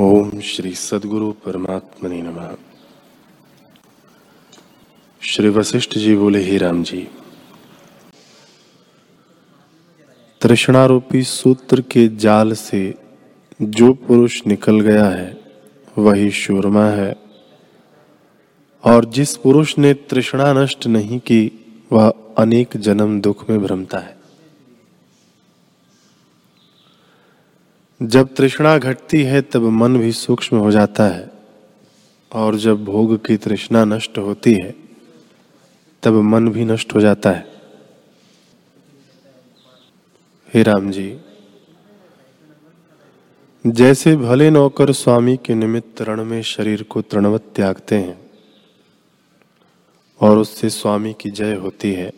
ओम श्री सदगुरु परमात्मने नमः। श्री वशिष्ठ जी बोले, ही राम जी, तृष्णारूपी सूत्र के जाल से जो पुरुष निकल गया है, वही शूरमा है। और जिस पुरुष ने तृष्णा नष्ट नहीं की, वह अनेक जन्म दुख में भ्रमता है। जब तृष्णा घटती है, तब मन भी सूक्ष्म हो जाता है। और जब भोग की तृष्णा नष्ट होती है, तब मन भी नष्ट हो जाता है। हे राम जी, जैसे भले नौकर स्वामी के निमित्त रण में शरीर को तृणवत त्यागते हैं, और उससे स्वामी की जय होती है,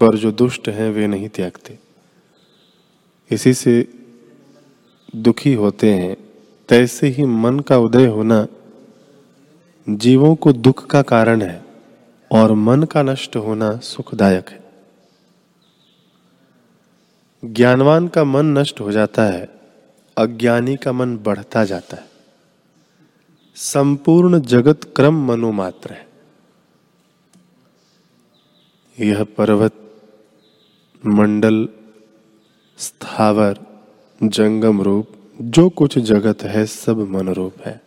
पर जो दुष्ट हैं, वे नहीं त्यागते। इसी से दुखी होते हैं। तैसे ही मन का उदय होना जीवों को दुख का कारण है और मन का नष्ट होना सुखदायक है। ज्ञानवान का मन नष्ट हो जाता है, अज्ञानी का मन बढ़ता जाता है। संपूर्ण जगत क्रम मनोमात्र है। यह पर्वत, मंडल, स्थावर जंगम रूप जो कुछ जगत है सब मन रूप है।